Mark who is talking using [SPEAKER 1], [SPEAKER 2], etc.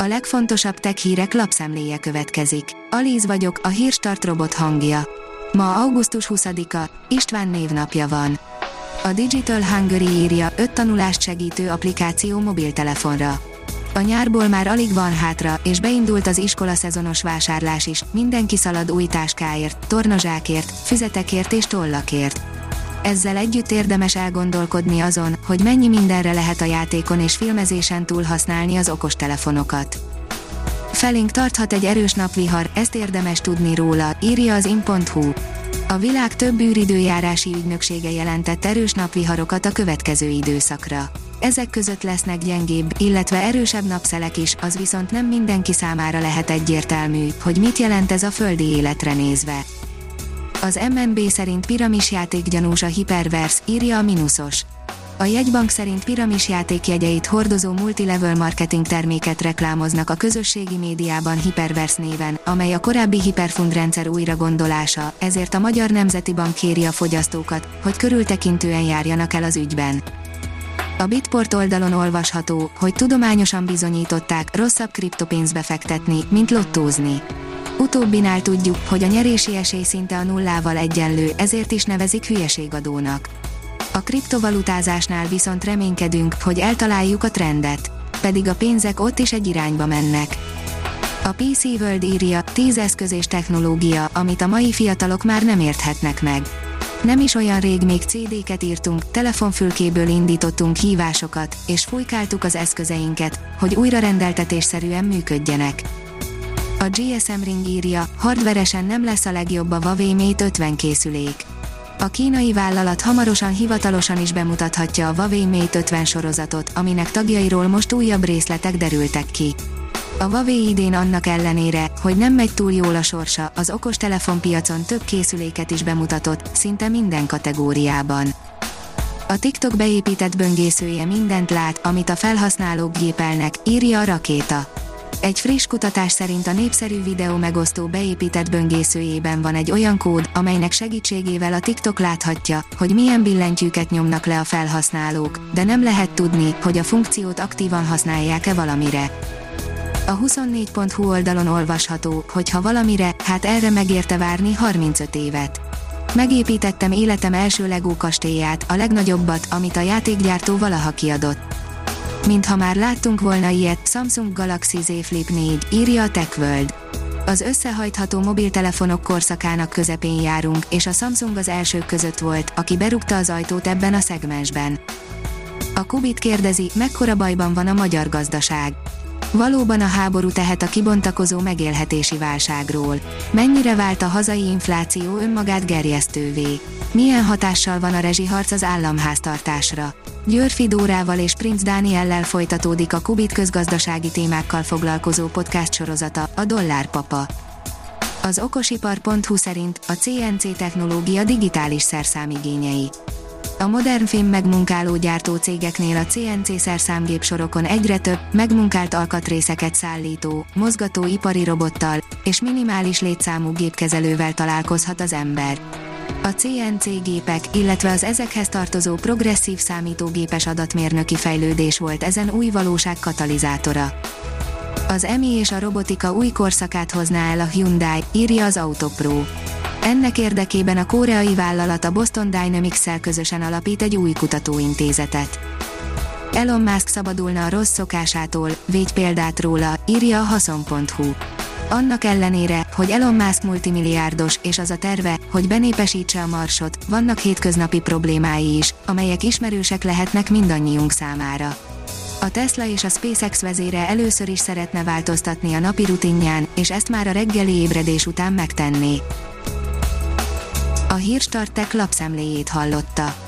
[SPEAKER 1] A legfontosabb tech hírek lapszemléje következik. Alíz vagyok, a hírstart robot hangja. Ma augusztus 20-a, István névnapja van. A Digital Hungary írja 5 tanulást segítő applikáció mobiltelefonra. A nyárból már alig van hátra, és beindult az iskola szezonos vásárlás is, mindenki szalad új táskáért, tornazsákért, füzetekért és tollakért. Ezzel együtt érdemes elgondolkodni azon, hogy mennyi mindenre lehet a játékon és filmezésen túl használni az okostelefonokat. Felénk tarthat egy erős napvihar, ezt érdemes tudni róla, írja az in.hu. A világ több űridőjárási ügynöksége jelentett erős napviharokat a következő időszakra. Ezek között lesznek gyengébb, illetve erősebb napszelek is, az viszont nem mindenki számára lehet egyértelmű, hogy mit jelent ez a földi életre nézve. Az MNB szerint piramisjáték gyanús a Hyperverse, írja a Minusos. A jegybank szerint piramisjáték jegyeit hordozó multilevel marketing terméket reklámoznak a közösségi médiában Hyperverse néven, amely a korábbi Hyperfund rendszer újra gondolása, ezért a Magyar Nemzeti Bank kéri a fogyasztókat, hogy körültekintően járjanak el az ügyben. A Bitport oldalon olvasható, hogy tudományosan bizonyították, rosszabb kriptopénzbe fektetni, mint lottózni. Utóbbinál tudjuk, hogy a nyerési esély szinte a nullával egyenlő, ezért is nevezik hülyeségadónak. A kriptovalutázásnál viszont reménykedünk, hogy eltaláljuk a trendet. Pedig a pénzek ott is egy irányba mennek. A PC World írja, 10 eszköz és technológia, amit a mai fiatalok már nem érthetnek meg. Nem is olyan rég még CD-ket írtunk, telefonfülkéből indítottunk hívásokat, és fújkáltuk az eszközeinket, hogy újra rendeltetésszerűen működjenek. A GSM Ring írja, hardveresen nem lesz a legjobb a Huawei Mate 50 készülék. A kínai vállalat hamarosan hivatalosan is bemutathatja a Huawei Mate 50 sorozatot, aminek tagjairól most újabb részletek derültek ki. A Huawei idén annak ellenére, hogy nem megy túl jól a sorsa, az okostelefonpiacon több készüléket is bemutatott, szinte minden kategóriában. A TikTok beépített böngészője mindent lát, amit a felhasználók gépelnek, írja a rakéta. Egy friss kutatás szerint a népszerű videó megosztó beépített böngészőjében van egy olyan kód, amelynek segítségével a TikTok láthatja, hogy milyen billentyűket nyomnak le a felhasználók, de nem lehet tudni, hogy a funkciót aktívan használják-e valamire. A 24.hu oldalon olvasható, hogy ha valamire, hát erre megérte várni 35 évet. Megépítettem életem első Lego kastélyát, a legnagyobbat, amit a játékgyártó valaha kiadott. Mintha már láttunk volna ilyet, Samsung Galaxy Z Flip 4, írja a TechWorld. Az összehajtható mobiltelefonok korszakának közepén járunk, és a Samsung az elsők között volt, aki berúgta az ajtót ebben a szegmensben. A Kubit kérdezi, mekkora bajban van a magyar gazdaság. Valóban a háború tehet a kibontakozó megélhetési válságról. Mennyire vált a hazai infláció önmagát gerjesztővé? Milyen hatással van a rezsiharc az államháztartásra? Györfi Dórával és Prince Dániellel folytatódik a Kubit közgazdasági témákkal foglalkozó podcast sorozata, a Dollárpapa. Az okosipar.hu szerint a CNC technológia digitális szerszámigényei. A modern fém megmunkáló gyártó cégeknél a CNC szerszámgép sorokon egyre több, megmunkált alkatrészeket szállító, mozgató ipari robottal és minimális létszámú gépkezelővel találkozhat az ember. A CNC gépek, illetve az ezekhez tartozó progresszív számítógépes adatmérnöki fejlődés volt ezen új valóság katalizátora. Az EMI és a robotika új korszakát hozná el a Hyundai, írja az Autopro. Ennek érdekében a koreai vállalat a Boston Dynamics-szel közösen alapít egy új kutatóintézetet. Elon Musk szabadulna a rossz szokásától, végy példát róla, írja a haszon.hu. Annak ellenére, hogy Elon Musk multimilliárdos és az a terve, hogy benépesítse a marsot, vannak hétköznapi problémái is, amelyek ismerősek lehetnek mindannyiunk számára. A Tesla és a SpaceX vezére először is szeretne változtatni a napi rutinján, és ezt már a reggeli ébredés után megtenné. A Hírstartek lapszemléjét hallotta.